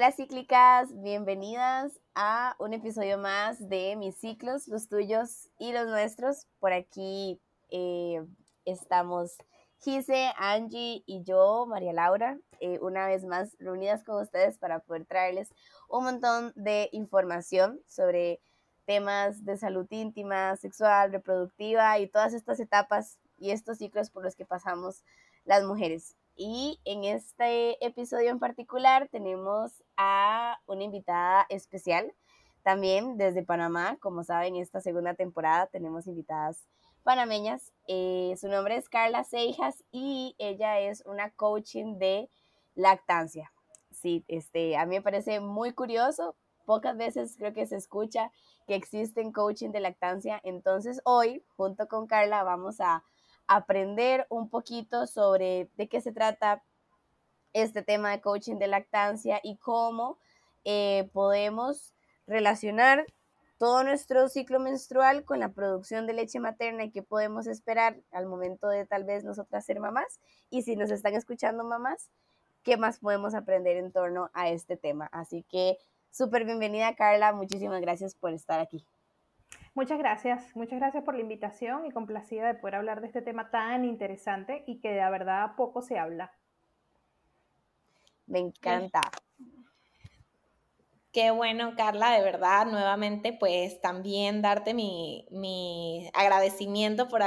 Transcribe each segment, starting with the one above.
Hola cíclicas, bienvenidas a un episodio más de Mis ciclos, los tuyos y los nuestros. Por aquí eh, estamos Gise, Angie y yo, María Laura, eh, una vez más reunidas con ustedes para poder traerles un montón de información sobre temas de salud íntima, sexual, reproductiva y todas estas etapas y estos ciclos por los que pasamos las mujeres. Y en este episodio en particular tenemos a una invitada especial, también desde Panamá. Como saben, esta segunda temporada tenemos invitadas panameñas. Eh, su nombre es Carla Seijas y ella es una coaching de lactancia. Sí, este, a mí me parece muy curioso. Pocas veces creo que se escucha que existen coaching de lactancia. Entonces hoy, junto con Carla, vamos a aprender un poquito sobre de qué se trata este tema de coaching de lactancia y cómo eh, podemos relacionar todo nuestro ciclo menstrual con la producción de leche materna y qué podemos esperar al momento de tal vez nosotras ser mamás. Y si nos están escuchando mamás, qué más podemos aprender en torno a este tema. Así que súper bienvenida Carla, muchísimas gracias por estar aquí. Muchas gracias, muchas gracias por la invitación y complacida de poder hablar de este tema tan interesante y que de verdad poco se habla. Me encanta. Qué bueno, Carla, de verdad, nuevamente, pues también darte mi, mi agradecimiento por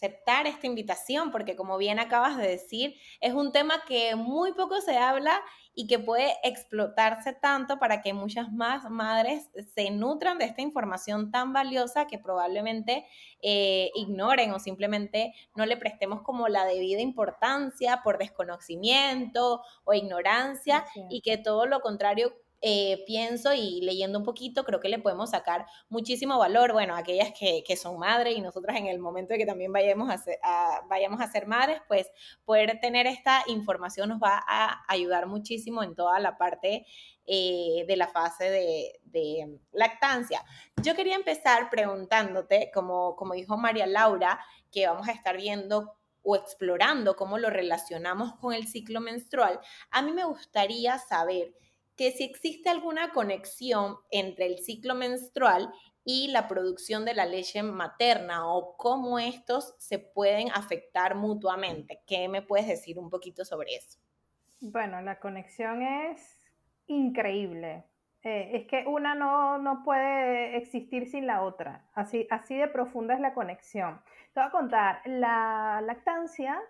aceptar esta invitación, porque como bien acabas de decir, es un tema que muy poco se habla y que puede explotarse tanto para que muchas más madres se nutran de esta información tan valiosa que probablemente eh, ignoren o simplemente no le prestemos como la debida importancia por desconocimiento o ignorancia y que todo lo contrario eh, pienso y leyendo un poquito, creo que le podemos sacar muchísimo valor, bueno, aquellas que, son madres y nosotras en el momento de que también vayamos a, ser, vayamos a ser madres, pues poder tener esta información nos va a ayudar muchísimo en toda la parte eh, de la fase de, de, lactancia. Yo quería empezar preguntándote, como, como dijo María Laura, que vamos a estar viendo o explorando cómo lo relacionamos con el ciclo menstrual, a mí me gustaría saber que si existe alguna conexión entre el ciclo menstrual y la producción de la leche materna o cómo estos se pueden afectar mutuamente. ¿Qué me puedes decir un poquito sobre eso? Bueno, la conexión es increíble. Eh, es que una no, no, puede existir sin la otra. Así, así de profunda es la conexión. Te voy a contar, la lactancia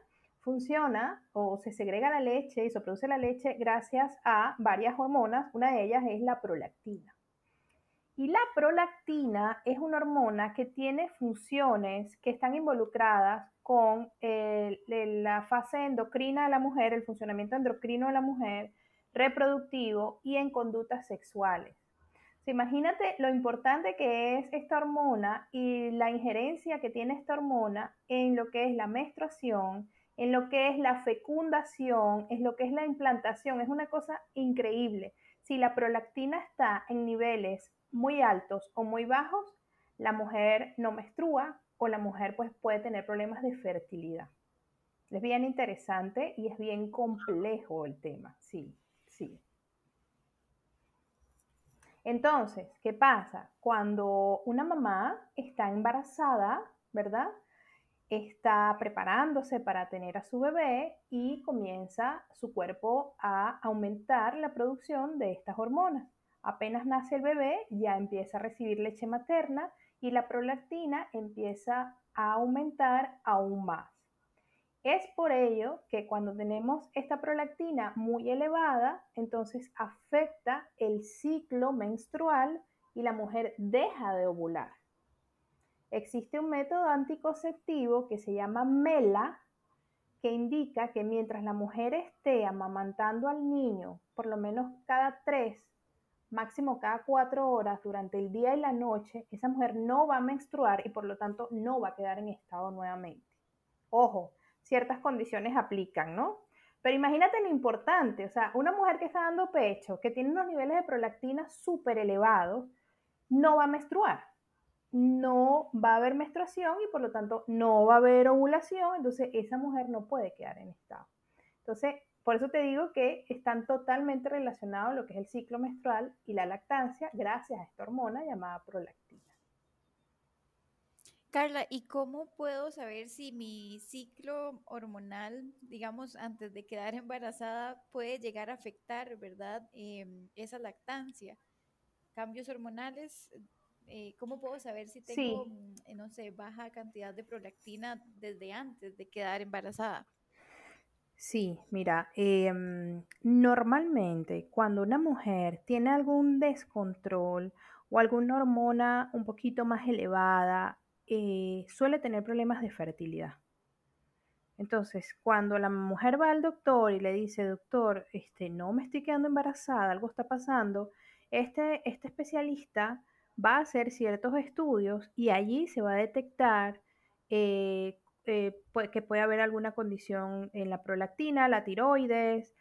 funciona o se segrega la leche y se produce la leche gracias a varias hormonas. Una de ellas es la prolactina. Y la prolactina es una hormona que tiene funciones que están involucradas con la fase endocrina de la mujer, el funcionamiento endocrino de la mujer, reproductivo y en conductas sexuales. imagínate lo importante que es esta hormona y la injerencia que tiene esta hormona en lo que es la menstruación, en lo que es la fecundación, en lo que es la implantación. Es una cosa increíble. Si la prolactina está en niveles muy altos o muy bajos, la mujer no menstrua o la mujer pues puede tener problemas de fertilidad. Es bien interesante y es bien complejo el tema, sí, sí. Entonces, ¿qué pasa? Cuando una mamá está embarazada, ¿verdad? Está preparándose para tener a su bebé y comienza su cuerpo a aumentar la producción de estas hormonas. Apenas nace el bebé, ya empieza a recibir leche materna y la prolactina empieza a aumentar aún más. Es por ello que cuando tenemos esta prolactina muy elevada, entonces afecta el ciclo menstrual y la mujer deja de ovular. Existe un método anticonceptivo que se llama MELA, que indica que mientras la mujer esté amamantando al niño por lo menos cada tres, máximo cada cuatro horas durante el día y la noche, esa mujer no va a menstruar y por lo tanto no va a quedar en estado nuevamente. Ojo, ciertas condiciones aplican, ¿no? Pero imagínate lo importante, o sea, una mujer que está dando pecho, que tiene unos niveles de prolactina súper elevados, no va a menstruar no va a haber menstruación y por lo tanto no va a haber ovulación, entonces esa mujer no puede quedar en estado. Entonces, por eso te digo que están totalmente relacionados lo que es el ciclo menstrual y la lactancia gracias a esta hormona llamada prolactina. Carla, ¿y cómo puedo saber si mi ciclo hormonal, digamos, antes de quedar embarazada, puede llegar a afectar, ¿verdad? Em, esa lactancia. Cambios hormonales, eh, ¿cómo puedo saber si tengo, mm, eh, no sé, baja cantidad de prolactina desde antes de quedar embarazada? Sí, mira, em, normalmente cuando una mujer tiene algún descontrol o alguna hormona un poquito más elevada, eh, suele tener problemas de fertilidad. Entonces, cuando la mujer va al doctor y le dice, doctor, este, no me estoy quedando embarazada, algo está pasando, este, este especialista va a hacer ciertos estudios y allí se va a detectar eh, eh, que puede haber alguna condición en la prolactina, la tiroides,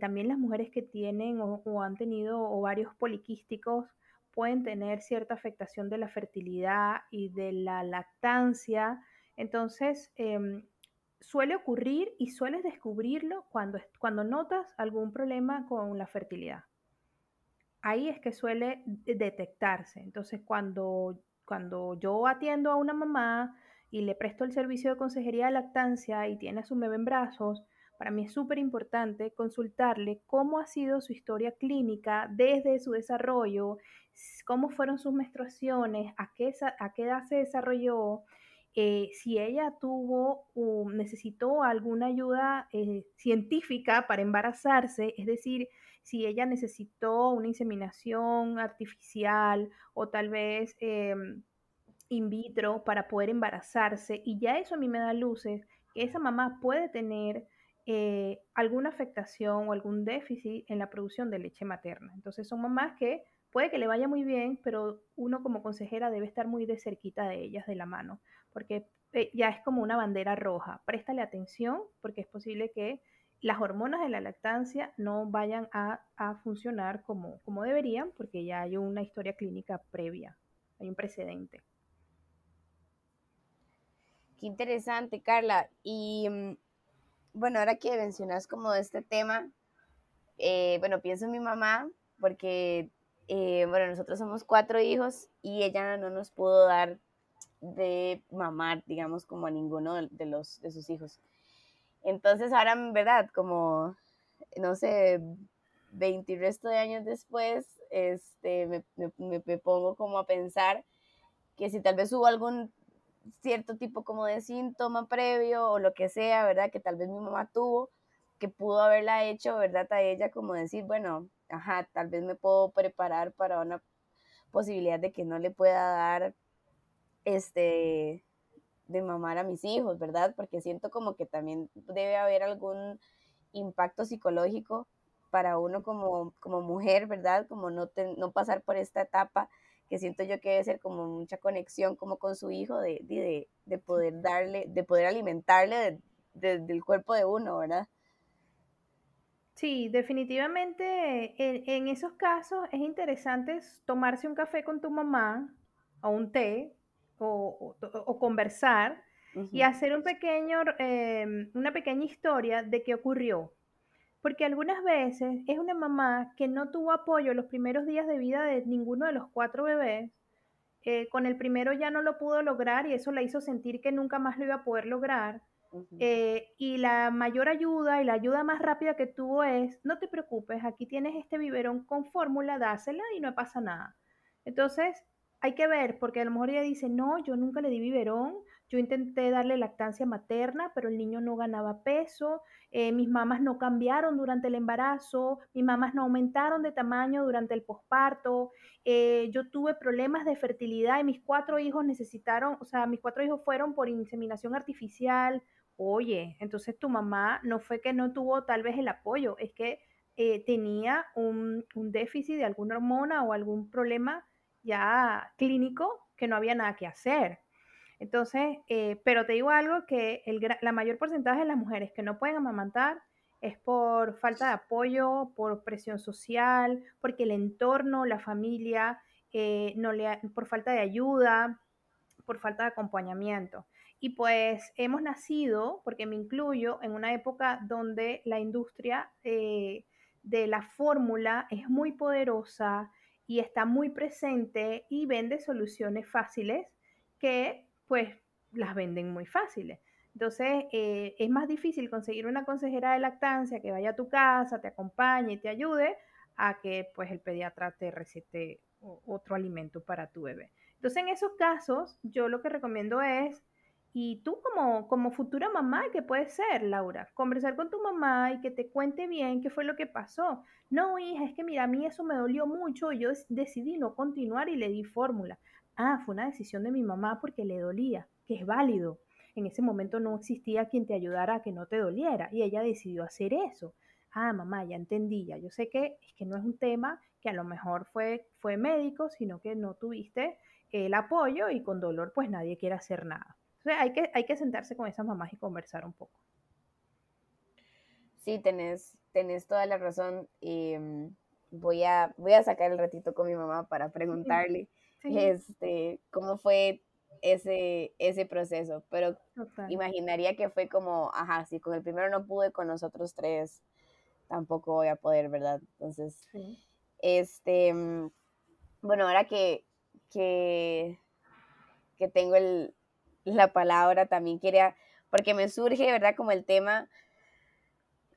también las mujeres que tienen o, han tenido ovarios poliquísticos pueden tener cierta afectación de la fertilidad y de la lactancia. Entonces, em, suele ocurrir y sueles descubrirlo cuando, cuando notas algún problema con la fertilidad. Ahí es que suele detectarse. Entonces, cuando, cuando yo atiendo a una mamá y le presto el servicio de consejería de lactancia y tiene a su bebé en brazos, para mí es súper importante consultarle cómo ha sido su historia clínica desde su desarrollo, cómo fueron sus menstruaciones, a qué, a qué edad se desarrolló, eh, si ella tuvo o necesitó alguna ayuda eh, científica para embarazarse, es decir, si ella necesitó una inseminación artificial o tal vez em, in vitro para poder embarazarse, y ya eso a mí me da luces que esa mamá puede tener eh, alguna afectación o algún déficit en la producción de leche materna. Entonces son mamás que puede que le vaya muy bien, pero uno como consejera debe estar muy de cerquita de ellas, de la mano, porque eh, ya es como una bandera roja. Préstale atención porque es posible que las hormonas de la lactancia no vayan a, funcionar como, como deberían porque ya hay una historia clínica previa, hay un precedente. Qué interesante, Carla. Y mm, bueno, ahora que mencionas como este tema, eh, bueno, pienso en mi mamá porque eh, bueno, nosotros somos cuatro hijos y ella no nos pudo dar de mamar, digamos, como a ninguno de, los, de sus hijos. Entonces ahora, verdad, como, no sé, 20 y resto de años después, este, me, me, me, pongo como a pensar que si tal vez hubo algún cierto tipo como de síntoma previo o lo que sea, ¿verdad? Que tal vez mi mamá tuvo, que pudo haberla hecho, ¿verdad? A ella como decir, bueno, ajá, tal vez me puedo preparar para una posibilidad de que no le pueda dar este de mamar a mis hijos, ¿verdad? Porque siento como que también debe haber algún impacto psicológico para uno como, como mujer, ¿verdad? Como no, no pasar por esta etapa que siento yo que debe ser como mucha conexión como con su hijo, de, de, de poder darle, de poder alimentarle del cuerpo de uno, ¿verdad? Sí, definitivamente en, esos casos es interesante tomarse un café con tu mamá o un té o, conversar y hacer un pequeño, em, una pequeña historia de qué ocurrió. Porque algunas veces es una mamá que no tuvo apoyo los primeros días de vida de ninguno de los cuatro bebés. Eh, con el primero ya no lo pudo lograr y eso la hizo sentir que nunca más lo iba a poder lograr. Eh, y la mayor ayuda y la ayuda más rápida que tuvo es, no te preocupes, aquí tienes este biberón con fórmula, dásela y no pasa nada. Entonces, hay que ver, porque a lo mejor ella dice, no, yo nunca le di biberón, yo intenté darle lactancia materna, pero el niño no ganaba peso, eh, mis mamás no cambiaron durante el embarazo, mis mamás no aumentaron de tamaño durante el posparto, eh, yo tuve problemas de fertilidad y mis cuatro hijos necesitaron, o sea, mis cuatro hijos fueron por inseminación artificial, Oye, entonces tu mamá no fue que no tuvo tal vez el apoyo, es que eh, tenía un, déficit de alguna hormona o algún problema ya clínico que no había nada que hacer. Entonces, eh, pero te digo algo que el, la mayor porcentaje de las mujeres que no pueden amamantar es por falta de apoyo, por presión social, porque el entorno, la familia, eh, no le, por falta de ayuda, por falta de acompañamiento. Y pues hemos nacido, porque me incluyo, en una época donde la industria eh, de la fórmula es muy poderosa y está muy presente y vende soluciones fáciles que pues las venden muy fáciles. Entonces, eh, es más difícil conseguir una consejera de lactancia que vaya a tu casa, te acompañe y te ayude a que pues el pediatra te recete otro alimento para tu bebé. Entonces, en esos casos, yo lo que recomiendo es, y tú como, como futura mamá, ¿qué puede ser, Laura? Conversar con tu mamá y que te cuente bien qué fue lo que pasó. No, hija, es que mira, a mí eso me dolió mucho y yo decidí no continuar y le di fórmula. Ah, fue una decisión de mi mamá porque le dolía, que es válido. En ese momento no existía quien te ayudara a que no te doliera y ella decidió hacer eso ah, mamá, ya entendí, ya yo sé que es que no es un tema que a lo mejor fue, fue médico, sino que no tuviste el apoyo y con dolor pues nadie quiere hacer nada. Entonces hay que, hay que sentarse con esas mamás y conversar un poco. Sí, tenés, tenés toda la razón. Em, voy, a, voy a sacar el ratito con mi mamá para preguntarle Este, cómo fue ese, ese proceso, pero imaginaría que fue como, ajá, si con el primero no pude, con nosotros tres tampoco voy a poder, ¿verdad? Entonces, este, mm, bueno, ahora que, que, que tengo el, la palabra, también quería, porque me surge, ¿verdad? Como el tema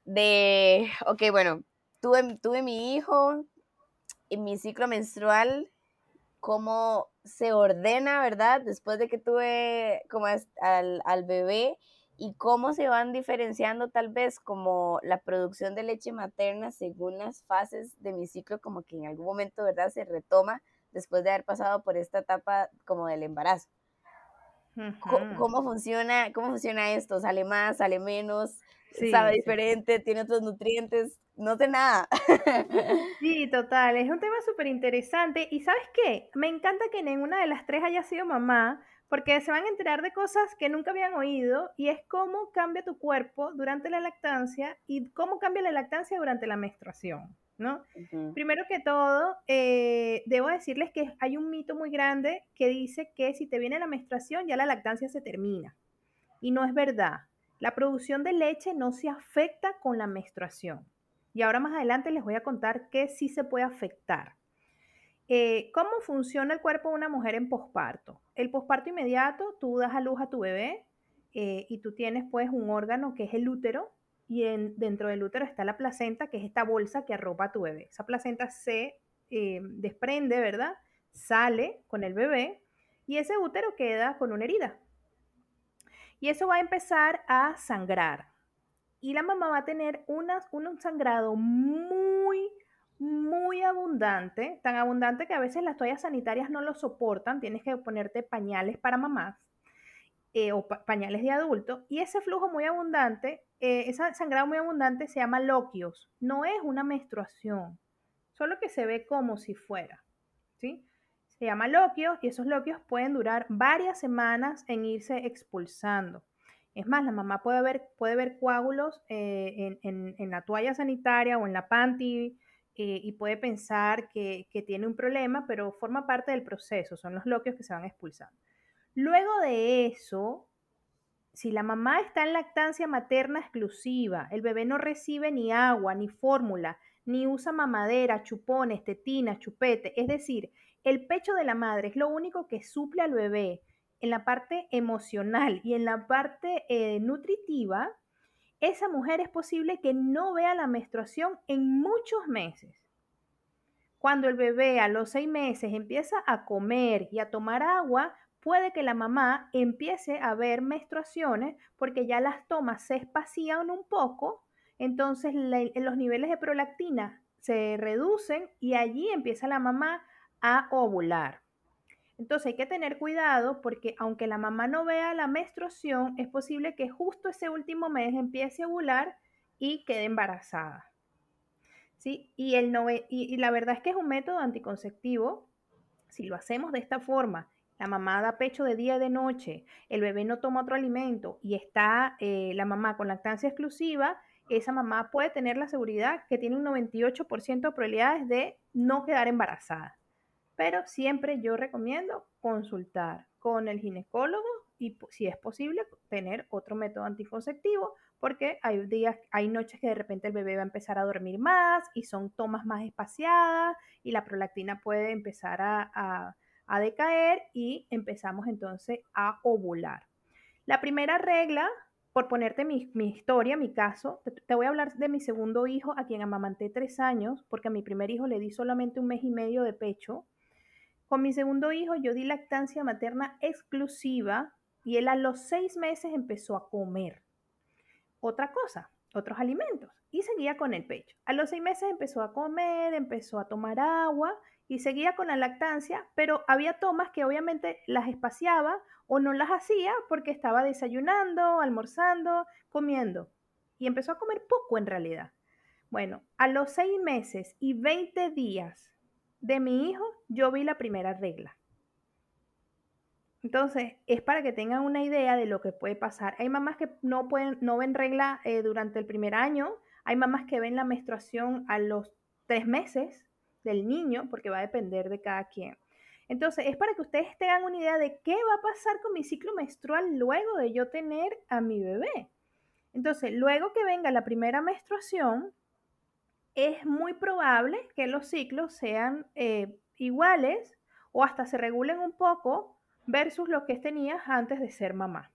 de, ok, bueno, tuve, tuve mi hijo, en mi ciclo menstrual, cómo se ordena, ¿verdad? Después de que tuve como al, al bebé y cómo se van diferenciando tal vez como la producción de leche materna según las fases de mi ciclo, como que en algún momento, ¿verdad? Se retoma después de haber pasado por esta etapa como del embarazo. ¿Cómo, funciona, ¿Cómo funciona esto? ¿Sale más, sale menos? ¿Sabe diferente? ¿Tiene otros nutrientes? No sé nada. Sí, total. Es un tema súper interesante. ¿Y sabes qué? Me encanta que ninguna de las tres haya sido mamá, porque se van a enterar de cosas que nunca habían oído y es cómo cambia tu cuerpo durante la lactancia y cómo cambia la lactancia durante la menstruación, ¿no? Primero que todo, eh, debo decirles que hay un mito muy grande que dice que si te viene la menstruación ya la lactancia se termina y no es verdad. La producción de leche no se afecta con la menstruación. Y ahora más adelante les voy a contar qué sí se puede afectar. Eh, ¿Cómo funciona el cuerpo de una mujer en posparto? El posparto inmediato, tú das a luz a tu bebé eh, y tú tienes pues un órgano que es el útero y dentro del útero está la placenta, que es esta bolsa que arropa a tu bebé. Esa placenta se eh, desprende, ¿verdad? Sale con el bebé y ese útero queda con una herida. Y eso va a empezar a sangrar. Y la mamá va a tener un sangrado muy muy abundante, tan abundante que a veces las toallas sanitarias no lo soportan, tienes que ponerte pañales para mamás eh, o pañales de adulto, y ese flujo muy abundante, eh, ese sangrado muy abundante se llama loquios, no es una menstruación, solo que se ve como si fuera, ¿sí? Se llama loquios y esos loquios pueden durar varias semanas en irse expulsando. Es más, la mamá puede ver, puede ver coágulos eh, en, en, la toalla sanitaria o en la panty y puede pensar que, tiene un problema, pero forma parte del proceso, son los loquios que se van expulsando. Luego de eso, si la mamá está en lactancia materna exclusiva, el bebé no recibe ni agua, ni fórmula, ni usa mamadera, chupones, tetinas, chupete, es decir, el pecho de la madre es lo único que suple al bebé en la parte emocional y en la parte eh, nutritiva, esa mujer es posible que no vea la menstruación en muchos meses. Cuando el bebé a los seis meses empieza a comer y a tomar agua, puede que la mamá empiece a ver menstruaciones porque ya las tomas se espacian un poco, entonces los niveles de prolactina se reducen y allí empieza la mamá a ovular. Entonces hay que tener cuidado porque aunque la mamá no vea la menstruación, es posible que justo ese último mes empiece a ovular y quede embarazada. ¿Sí? Y, el y, la verdad es que es un método anticonceptivo. Si lo hacemos de esta forma, la mamá da pecho de día y de noche, el bebé no toma otro alimento y está eh, la mamá con lactancia exclusiva, esa mamá puede tener la seguridad que tiene un 98% de probabilidades de no quedar embarazada. Pero siempre yo recomiendo consultar con el ginecólogo y si es posible tener otro método anticonceptivo porque hay días, hay noches que de repente el bebé va a empezar a dormir más y son tomas más espaciadas y la prolactina puede empezar a, decaer y empezamos entonces a ovular. La primera regla, por ponerte mi, historia, mi caso, te, te, voy a hablar de mi segundo hijo, a quien amamanté tres años, porque a mi primer hijo le di solamente un mes y medio de pecho. Con mi segundo hijo yo di lactancia materna exclusiva y él a los seis meses empezó a comer otra cosa, otros alimentos, y seguía con el pecho. A los seis meses empezó a comer, empezó a tomar agua y seguía con la lactancia, pero había tomas que obviamente las espaciaba o no las hacía porque estaba desayunando, almorzando, comiendo. Y empezó a comer poco en realidad. Bueno, a los seis meses y 20 días de mi hijo, yo vi la primera regla. Entonces, es para que tengan una idea de lo que puede pasar. Hay mamás que no, pueden, no ven regla eh, durante el primer año, hay mamás que ven la menstruación a los tres meses del niño, porque va a depender de cada quien. Entonces, es para que ustedes tengan una idea de qué va a pasar con mi ciclo menstrual luego de yo tener a mi bebé. Entonces, luego que venga la primera menstruación, es muy probable que los ciclos sean eh, iguales o hasta se regulen un poco versus lo que tenías antes de ser mamá.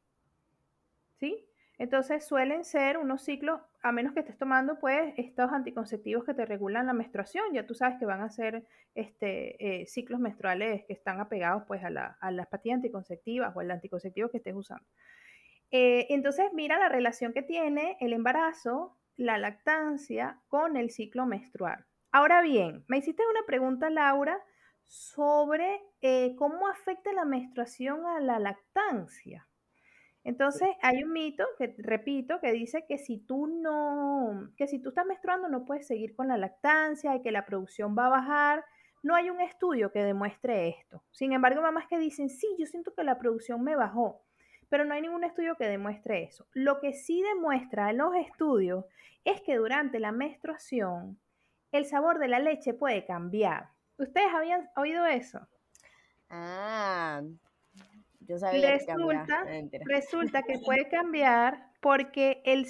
¿Sí? Entonces suelen ser unos ciclos, a menos que estés tomando pues estos anticonceptivos que te regulan la menstruación, ya tú sabes que van a ser este, eh, ciclos menstruales que están apegados pues a, la, a las pastillas anticonceptivas o al anticonceptivo que estés usando. Eh, entonces mira la relación que tiene el embarazo, la lactancia con el ciclo menstrual. Ahora bien, me hiciste una pregunta, Laura, sobre eh, cómo afecta la menstruación a la lactancia. Entonces, hay un mito que repito que dice que si tú no, que si tú estás menstruando no puedes seguir con la lactancia y que la producción va a bajar. No hay un estudio que demuestre esto. Sin embargo, mamás que dicen, sí, yo siento que la producción me bajó, pero no hay ningún estudio que demuestre eso. Lo que sí demuestra en los estudios es que durante la menstruación el sabor de la leche puede cambiar. ¿Ustedes habían oído eso? Ah, yo sabía resulta, que resulta que puede cambiar porque el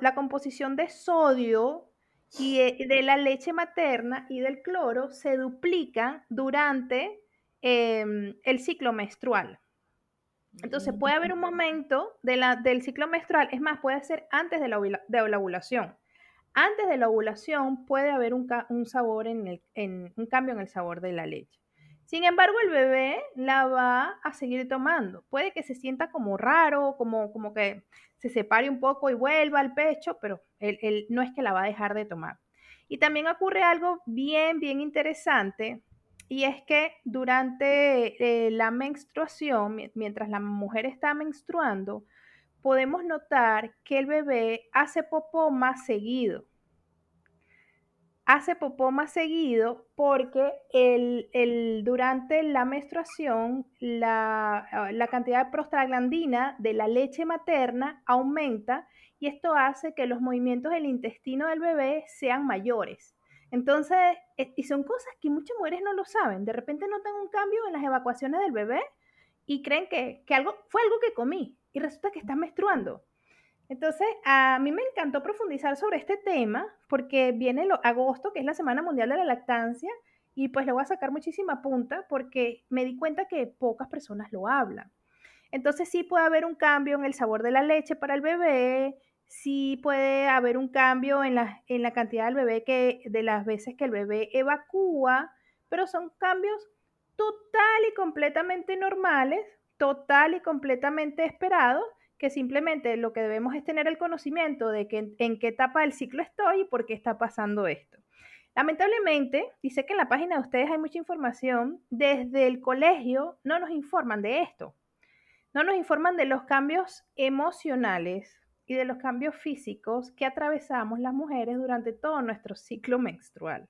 la composición de sodio y eh, de la leche materna y del cloro se duplica durante em, el ciclo menstrual. Entonces puede haber un momento de la, del ciclo menstrual, es más, puede ser antes de la, de la ovulación antes de la ovulación puede haber un, sabor en, el, un cambio en el sabor de la leche. Sin embargo, el bebé la va a seguir tomando. Puede que se sienta como raro, como, como que se separe un poco y vuelva al pecho, pero él, no es que la va a dejar de tomar. Y también ocurre algo bien, bien interesante, y es que durante eh, la menstruación, mientras la mujer está menstruando, podemos notar que el bebé hace popó más seguido. Hace popó más seguido porque el, durante la menstruación la, ah, la cantidad de prostaglandina de la leche materna aumenta y esto hace que los movimientos del intestino del bebé sean mayores. Entonces, e, y son cosas que muchas mujeres no lo saben. De repente notan un cambio en las evacuaciones del bebé y creen que, que algo, fue algo que comí y resulta que está menstruando. Entonces, a mí me encantó profundizar sobre este tema porque viene el agosto, que es la Semana Mundial de la Lactancia, y pues le voy a sacar muchísima punta porque me di cuenta que pocas personas lo hablan. Entonces sí puede haber un cambio en el sabor de la leche para el bebé, sí puede haber un cambio en la, en la cantidad del bebé que, de las veces que el bebé evacúa, pero son cambios total y completamente normales total y completamente esperado, que simplemente lo que debemos es tener el conocimiento de que en, qué etapa del ciclo estoy y por qué está pasando esto. Lamentablemente, dice que en la página de ustedes hay mucha información, desde el colegio no nos informan de esto. No nos informan de los cambios emocionales y de los cambios físicos que atravesamos las mujeres durante todo nuestro ciclo menstrual.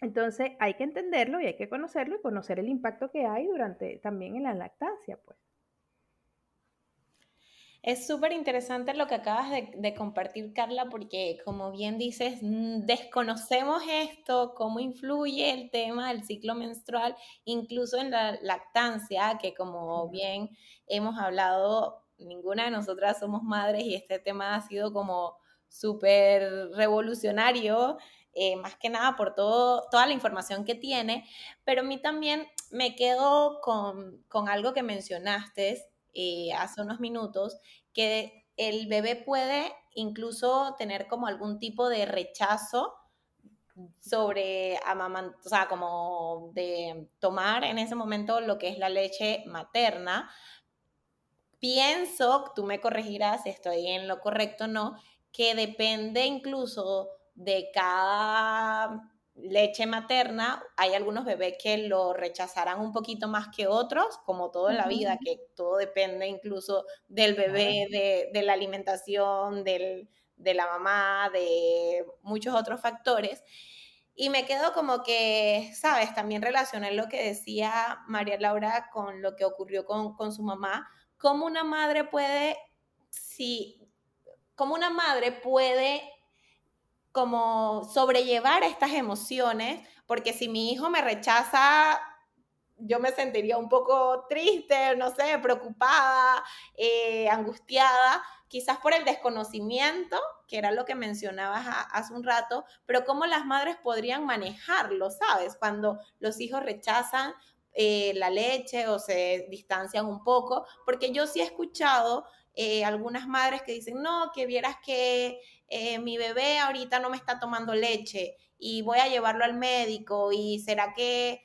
Entonces hay que entenderlo y hay que conocerlo y conocer el impacto que hay durante también en la lactancia, pues. Es súper interesante lo que acabas de, compartir, Carla, porque como bien dices, mm, desconocemos esto, cómo influye el tema del ciclo menstrual, incluso en la lactancia, que como bien hemos hablado, ninguna de nosotras somos madres y este tema ha sido como súper revolucionario. Eh, más que nada por todo, toda la información que tiene, pero a mí también me quedo con, con algo que mencionaste eh, hace unos minutos, que el bebé puede incluso tener como algún tipo de rechazo sobre amamant o sea, como de tomar en ese momento lo que es la leche materna. Pienso, tú me corregirás si estoy en lo correcto o no, que depende incluso de cada leche materna, hay algunos bebés que lo rechazarán un poquito más que otros, como todo en la vida, que todo depende incluso del bebé, de, la alimentación, de la mamá, de muchos otros factores. Y me quedo como que, sabes, también relacioné lo que decía María Laura con lo que ocurrió con, con su mamá, cómo una madre puede, si, cómo una madre puede como sobrellevar estas emociones, porque si mi hijo me rechaza, yo me sentiría un poco triste, no sé, preocupada, eh, angustiada, quizás por el desconocimiento, que era lo que mencionabas hace un rato, pero cómo las madres podrían manejarlo, ¿sabes? Cuando los hijos rechazan eh, la leche o se distancian un poco, porque yo sí he escuchado eh, algunas madres que dicen, no, que vieras que eh, mi bebé ahorita no me está tomando leche y voy a llevarlo al médico y será que,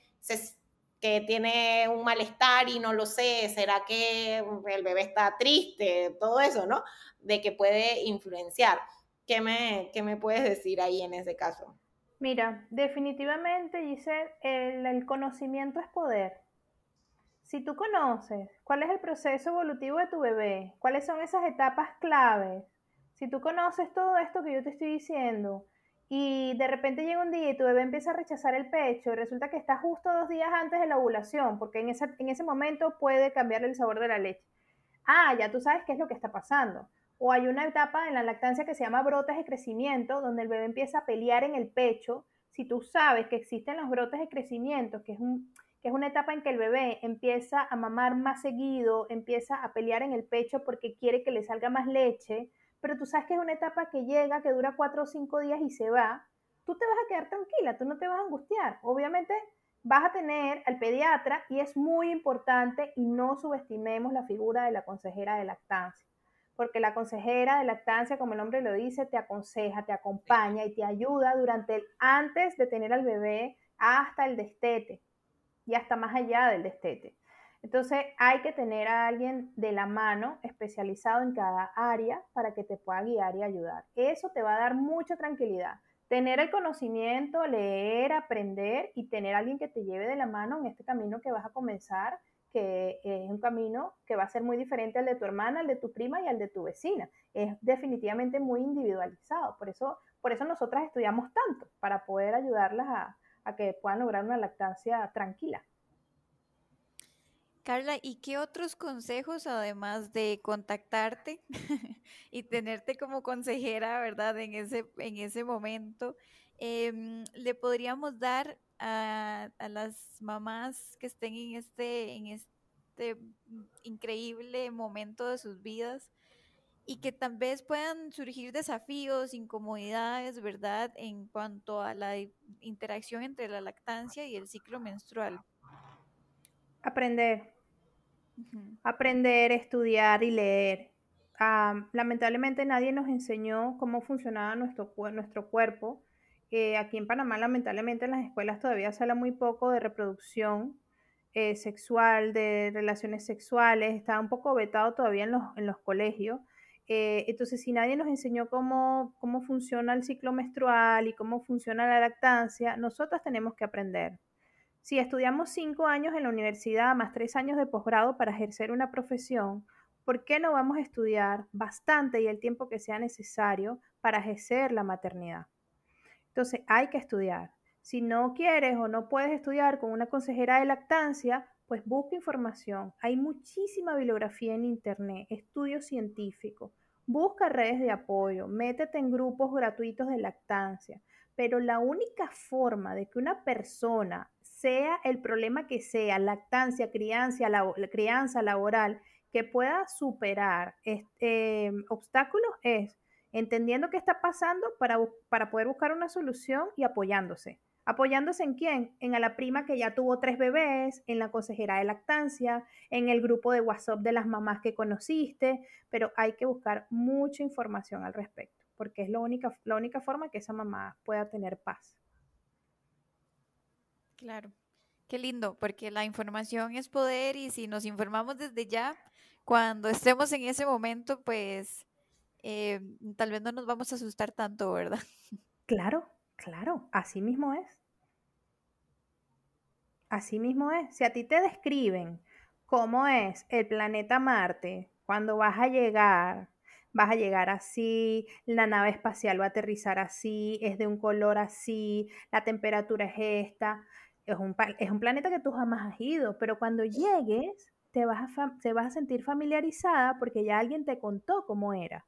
que tiene un malestar y no lo sé, será que el bebé está triste, todo eso, ¿no? De que puede influenciar. ¿Qué me, qué me puedes decir ahí en ese caso? Mira, definitivamente, Giselle, el, el conocimiento es poder. Si tú conoces cuál es el proceso evolutivo de tu bebé, cuáles son esas etapas claves, si tú conoces todo esto que yo te estoy diciendo y de repente llega un día y tu bebé empieza a rechazar el pecho y resulta que está justo dos días antes de la ovulación, porque en, en ese momento puede cambiar el sabor de la leche. Ah, ya tú sabes qué es lo que está pasando. O hay una etapa en la lactancia que se llama brotes de crecimiento, donde el bebé empieza a pelear en el pecho. Si tú sabes que existen los brotes de crecimiento, que es, un, que es una etapa en que el bebé empieza a mamar más seguido, empieza a pelear en el pecho porque quiere que le salga más leche, pero tú sabes que es una etapa que llega, que dura cuatro o cinco días y se va, tú te vas a quedar tranquila, tú no te vas a angustiar. Obviamente vas a tener al pediatra y es muy importante y no subestimemos la figura de la consejera de lactancia, porque la consejera de lactancia, como el nombre lo dice, te aconseja, te acompaña y te ayuda durante el antes de tener al bebé hasta el destete y hasta más allá del destete. Entonces hay que tener a alguien de la mano especializado en cada área para que te pueda guiar y ayudar. Eso te va a dar mucha tranquilidad. Tener el conocimiento, leer, aprender y tener alguien que te lleve de la mano en este camino que vas a comenzar, que es un camino que va a ser muy diferente al de tu hermana, al de tu prima y al de tu vecina. Es definitivamente muy individualizado. Por eso, por eso nosotras estudiamos tanto, para poder ayudarlas a, a que puedan lograr una lactancia tranquila. Carla, ¿y qué otros consejos, además de contactarte y tenerte como consejera, verdad, en ese, en ese momento, em, le podríamos dar a, las mamás que estén en este, en este increíble momento de sus vidas y que tal vez puedan surgir desafíos, incomodidades, ¿verdad?, en cuanto a la interacción entre la lactancia y el ciclo menstrual? Aprender, Aprender, estudiar y leer. lamentablemente nadie nos enseñó cómo funcionaba nuestro, nuestro cuerpo. Eh, aquí en Panamá, lamentablemente, en las escuelas todavía se habla muy poco de reproducción eh, sexual, de relaciones sexuales. Está un poco vetado todavía en los, en los colegios. Eh, entonces, si nadie nos enseñó cómo, cómo funciona el ciclo menstrual y cómo funciona la lactancia, nosotros tenemos que aprender. Si estudiamos cinco años en la universidad más tres años de posgrado para ejercer una profesión, ¿por qué no vamos a estudiar bastante y el tiempo que sea necesario para ejercer la maternidad? Entonces hay que estudiar. Si no quieres o no puedes estudiar con una consejera de lactancia, pues busca información. Hay muchísima bibliografía en Internet, estudios científicos. Busca redes de apoyo, métete en grupos gratuitos de lactancia. Pero la única forma de que una persona, sea el problema que sea, lactancia, crianza, la, crianza laboral, que pueda superar este, obstáculos es entendiendo qué está pasando para, para poder buscar una solución y apoyándose. ¿Apoyándose en quién? En a la prima que ya tuvo tres bebés, en la consejera de lactancia, en el grupo de WhatsApp de las mamás que conociste, pero hay que buscar mucha información al respecto, porque es la única, la única forma que esa mamá pueda tener paz. Claro, qué lindo, porque la información es poder y si nos informamos desde ya, cuando estemos en ese momento, pues eh, tal vez no nos vamos a asustar tanto, ¿verdad? Claro, Claro, así mismo es. Así mismo es. Si a ti te describen cómo es el planeta Marte, cuando vas a llegar, vas a llegar así, la nave espacial va a aterrizar así, es de un color así, la temperatura es esta, es un, es un planeta que tú jamás has ido, pero cuando llegues te vas, a, te vas a sentir familiarizada porque ya alguien te contó cómo era.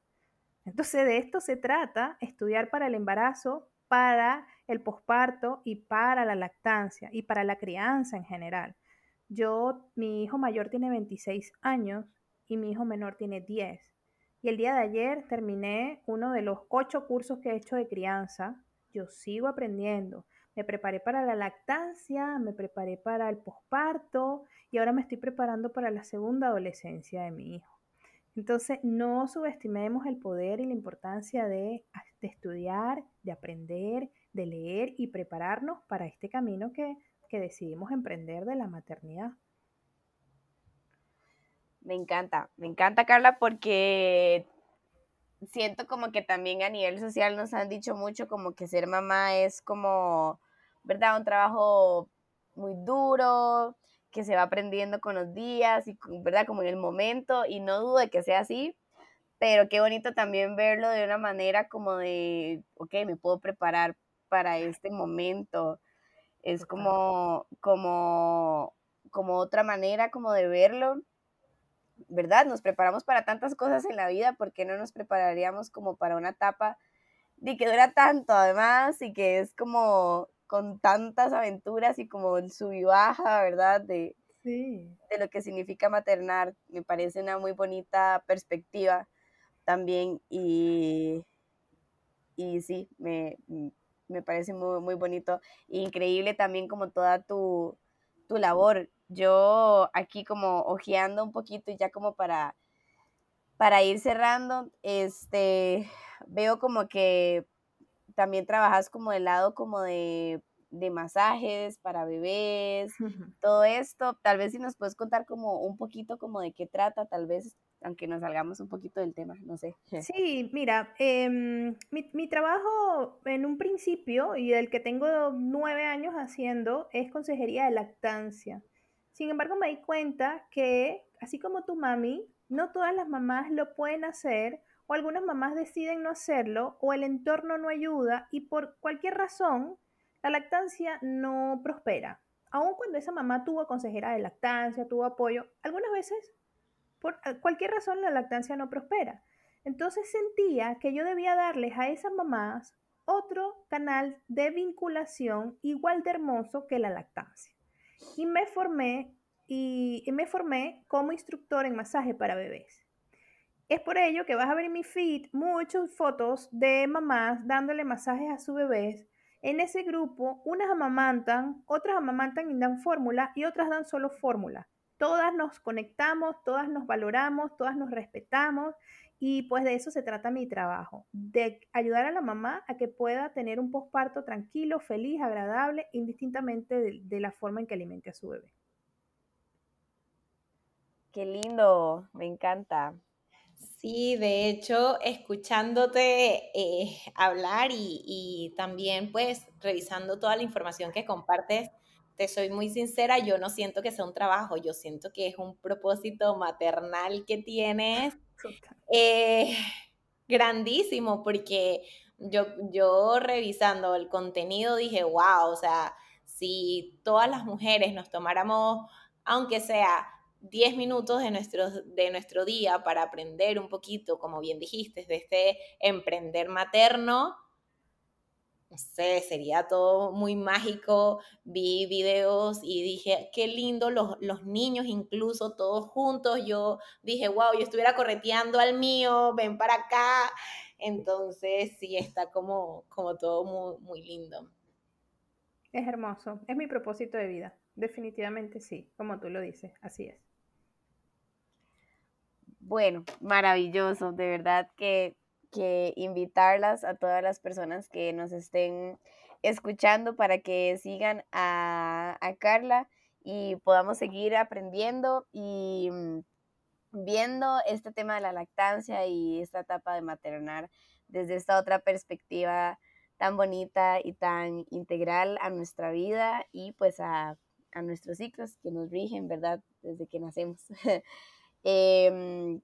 Entonces de esto se trata, estudiar para el embarazo, para el posparto y para la lactancia y para la crianza en general. Yo, mi hijo mayor tiene 26 años y mi hijo menor tiene 10. Y el día de ayer terminé uno de los ocho cursos que he hecho de crianza. Yo sigo aprendiendo. Me preparé para la lactancia, me preparé para el posparto y ahora me estoy preparando para la segunda adolescencia de mi hijo. Entonces, no subestimemos el poder y la importancia de, estudiar, de aprender, de leer y prepararnos para este camino que, que decidimos emprender de la maternidad. Me encanta, me encanta Carla porque siento como que también a nivel social nos han dicho mucho como que ser mamá es como, ¿verdad? Un trabajo muy duro, que se va aprendiendo con los días y, ¿verdad? Como en el momento, y no dudo de que sea así, pero qué bonito también verlo de una manera como de, ok, me puedo preparar para este momento. Es como, como, como otra manera como de verlo, ¿verdad? Nos preparamos para tantas cosas en la vida, ¿por qué no nos prepararíamos como para una etapa de que dura tanto además y que es como con tantas aventuras y como el sub y baja, ¿verdad? De, de lo que significa maternar. Me parece una muy bonita perspectiva también y, y sí, me, parece muy, muy bonito. Increíble también como toda tu, tu labor. Yo aquí como ojeando un poquito y ya como para, para ir cerrando, este, veo como que también trabajas como del lado como de, masajes para bebés, todo esto. Tal vez si nos puedes contar como un poquito como de qué trata, tal vez aunque nos salgamos un poquito del tema, no sé. Sí, mira, em, mi, mi, trabajo en un principio y del que tengo nueve años haciendo es consejería de lactancia. Sin embargo, me di cuenta que, así como tu mami, no todas las mamás lo pueden hacer o algunas mamás deciden no hacerlo o el entorno no ayuda y por cualquier razón la lactancia no prospera. Aun cuando esa mamá tuvo consejera de lactancia, tuvo apoyo, algunas veces por cualquier razón la lactancia no prospera. Entonces sentía que yo debía darles a esas mamás otro canal de vinculación igual de hermoso que la lactancia. Y me formé y, me formé como instructor en masaje para bebés. Es por ello que vas a ver en mi feed muchas fotos de mamás dándole masajes a sus bebés. En ese grupo, unas amamantan, otras amamantan y dan fórmula y otras dan solo fórmula. Todas nos conectamos, todas nos valoramos, todas nos respetamos y pues de eso se trata mi trabajo, de ayudar a la mamá a que pueda tener un posparto tranquilo, feliz, agradable, indistintamente de, de la forma en que alimente a su bebé. Qué lindo, me encanta. Sí, de hecho, escuchándote eh, hablar y, también pues revisando toda la información que compartes, te soy muy sincera, yo no siento que sea un trabajo, yo siento que es un propósito maternal que tienes eh, grandísimo, porque yo, yo revisando el contenido dije, wow, o sea, si todas las mujeres nos tomáramos aunque sea 10 minutos de nuestro, de nuestro día para aprender un poquito, como bien dijiste, de este emprender materno, no sé, sería todo muy mágico. Vi videos y dije, qué lindo los, los, niños, incluso todos juntos. Yo dije, wow, yo estuviera correteando al mío, ven para acá. Entonces, sí, está como, como todo muy, muy lindo. Es hermoso, es mi propósito de vida. Definitivamente sí, como tú lo dices, así es. Bueno, maravilloso, de verdad que que invitarlas a todas las personas que nos estén escuchando para que sigan a, Carla y podamos seguir aprendiendo y mm, viendo este tema de la lactancia y esta etapa de maternar desde esta otra perspectiva tan bonita y tan integral a nuestra vida y pues a, nuestros ciclos que nos rigen, ¿verdad? Desde que nacemos. Em,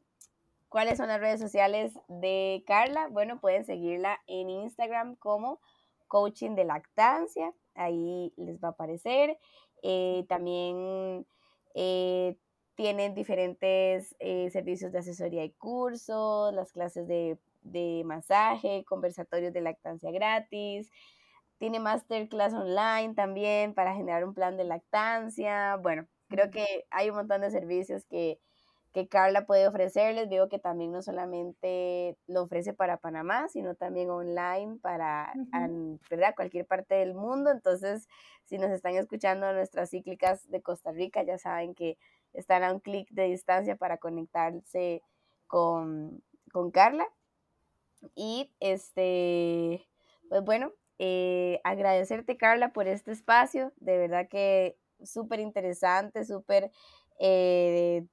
¿Cuáles son las redes sociales de Carla? Bueno, pueden seguirla en Instagram como Coaching de Lactancia, ahí les va a aparecer. Eh, también eh, tienen diferentes eh, servicios de asesoría y cursos, las clases de, de, masaje, conversatorios de lactancia gratis. Tiene masterclass online también para generar un plan de lactancia. Bueno, creo que hay un montón de servicios que, que Carla puede ofrecerles. Veo que también no solamente lo ofrece para Panamá, sino también online para ¿verdad? cualquier parte del mundo. Entonces, si nos están escuchando nuestras cíclicas de Costa Rica, ya saben que están a un clic de distancia para conectarse con, Carla. Y este, pues bueno, eh, agradecerte Carla por este espacio, de verdad que súper interesante, súper eh,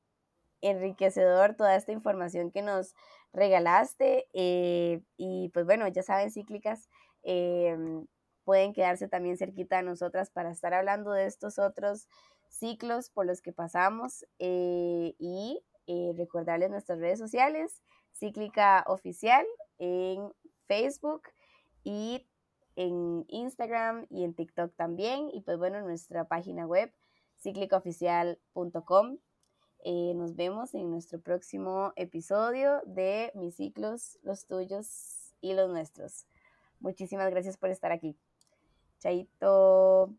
enriquecedor toda esta información que nos regalaste. Eh, y pues bueno, ya saben, cíclicas, em, pueden quedarse también cerquita de nosotras para estar hablando de estos otros ciclos por los que pasamos eh, y eh, recordarles nuestras redes sociales, Cíclica Oficial en Facebook y en Instagram y en TikTok también. Y pues bueno, nuestra página web, cíclicaoficial.com eh, nos vemos en nuestro próximo episodio de Mis ciclos, los tuyos y los nuestros. Muchísimas gracias por estar aquí. Chaito.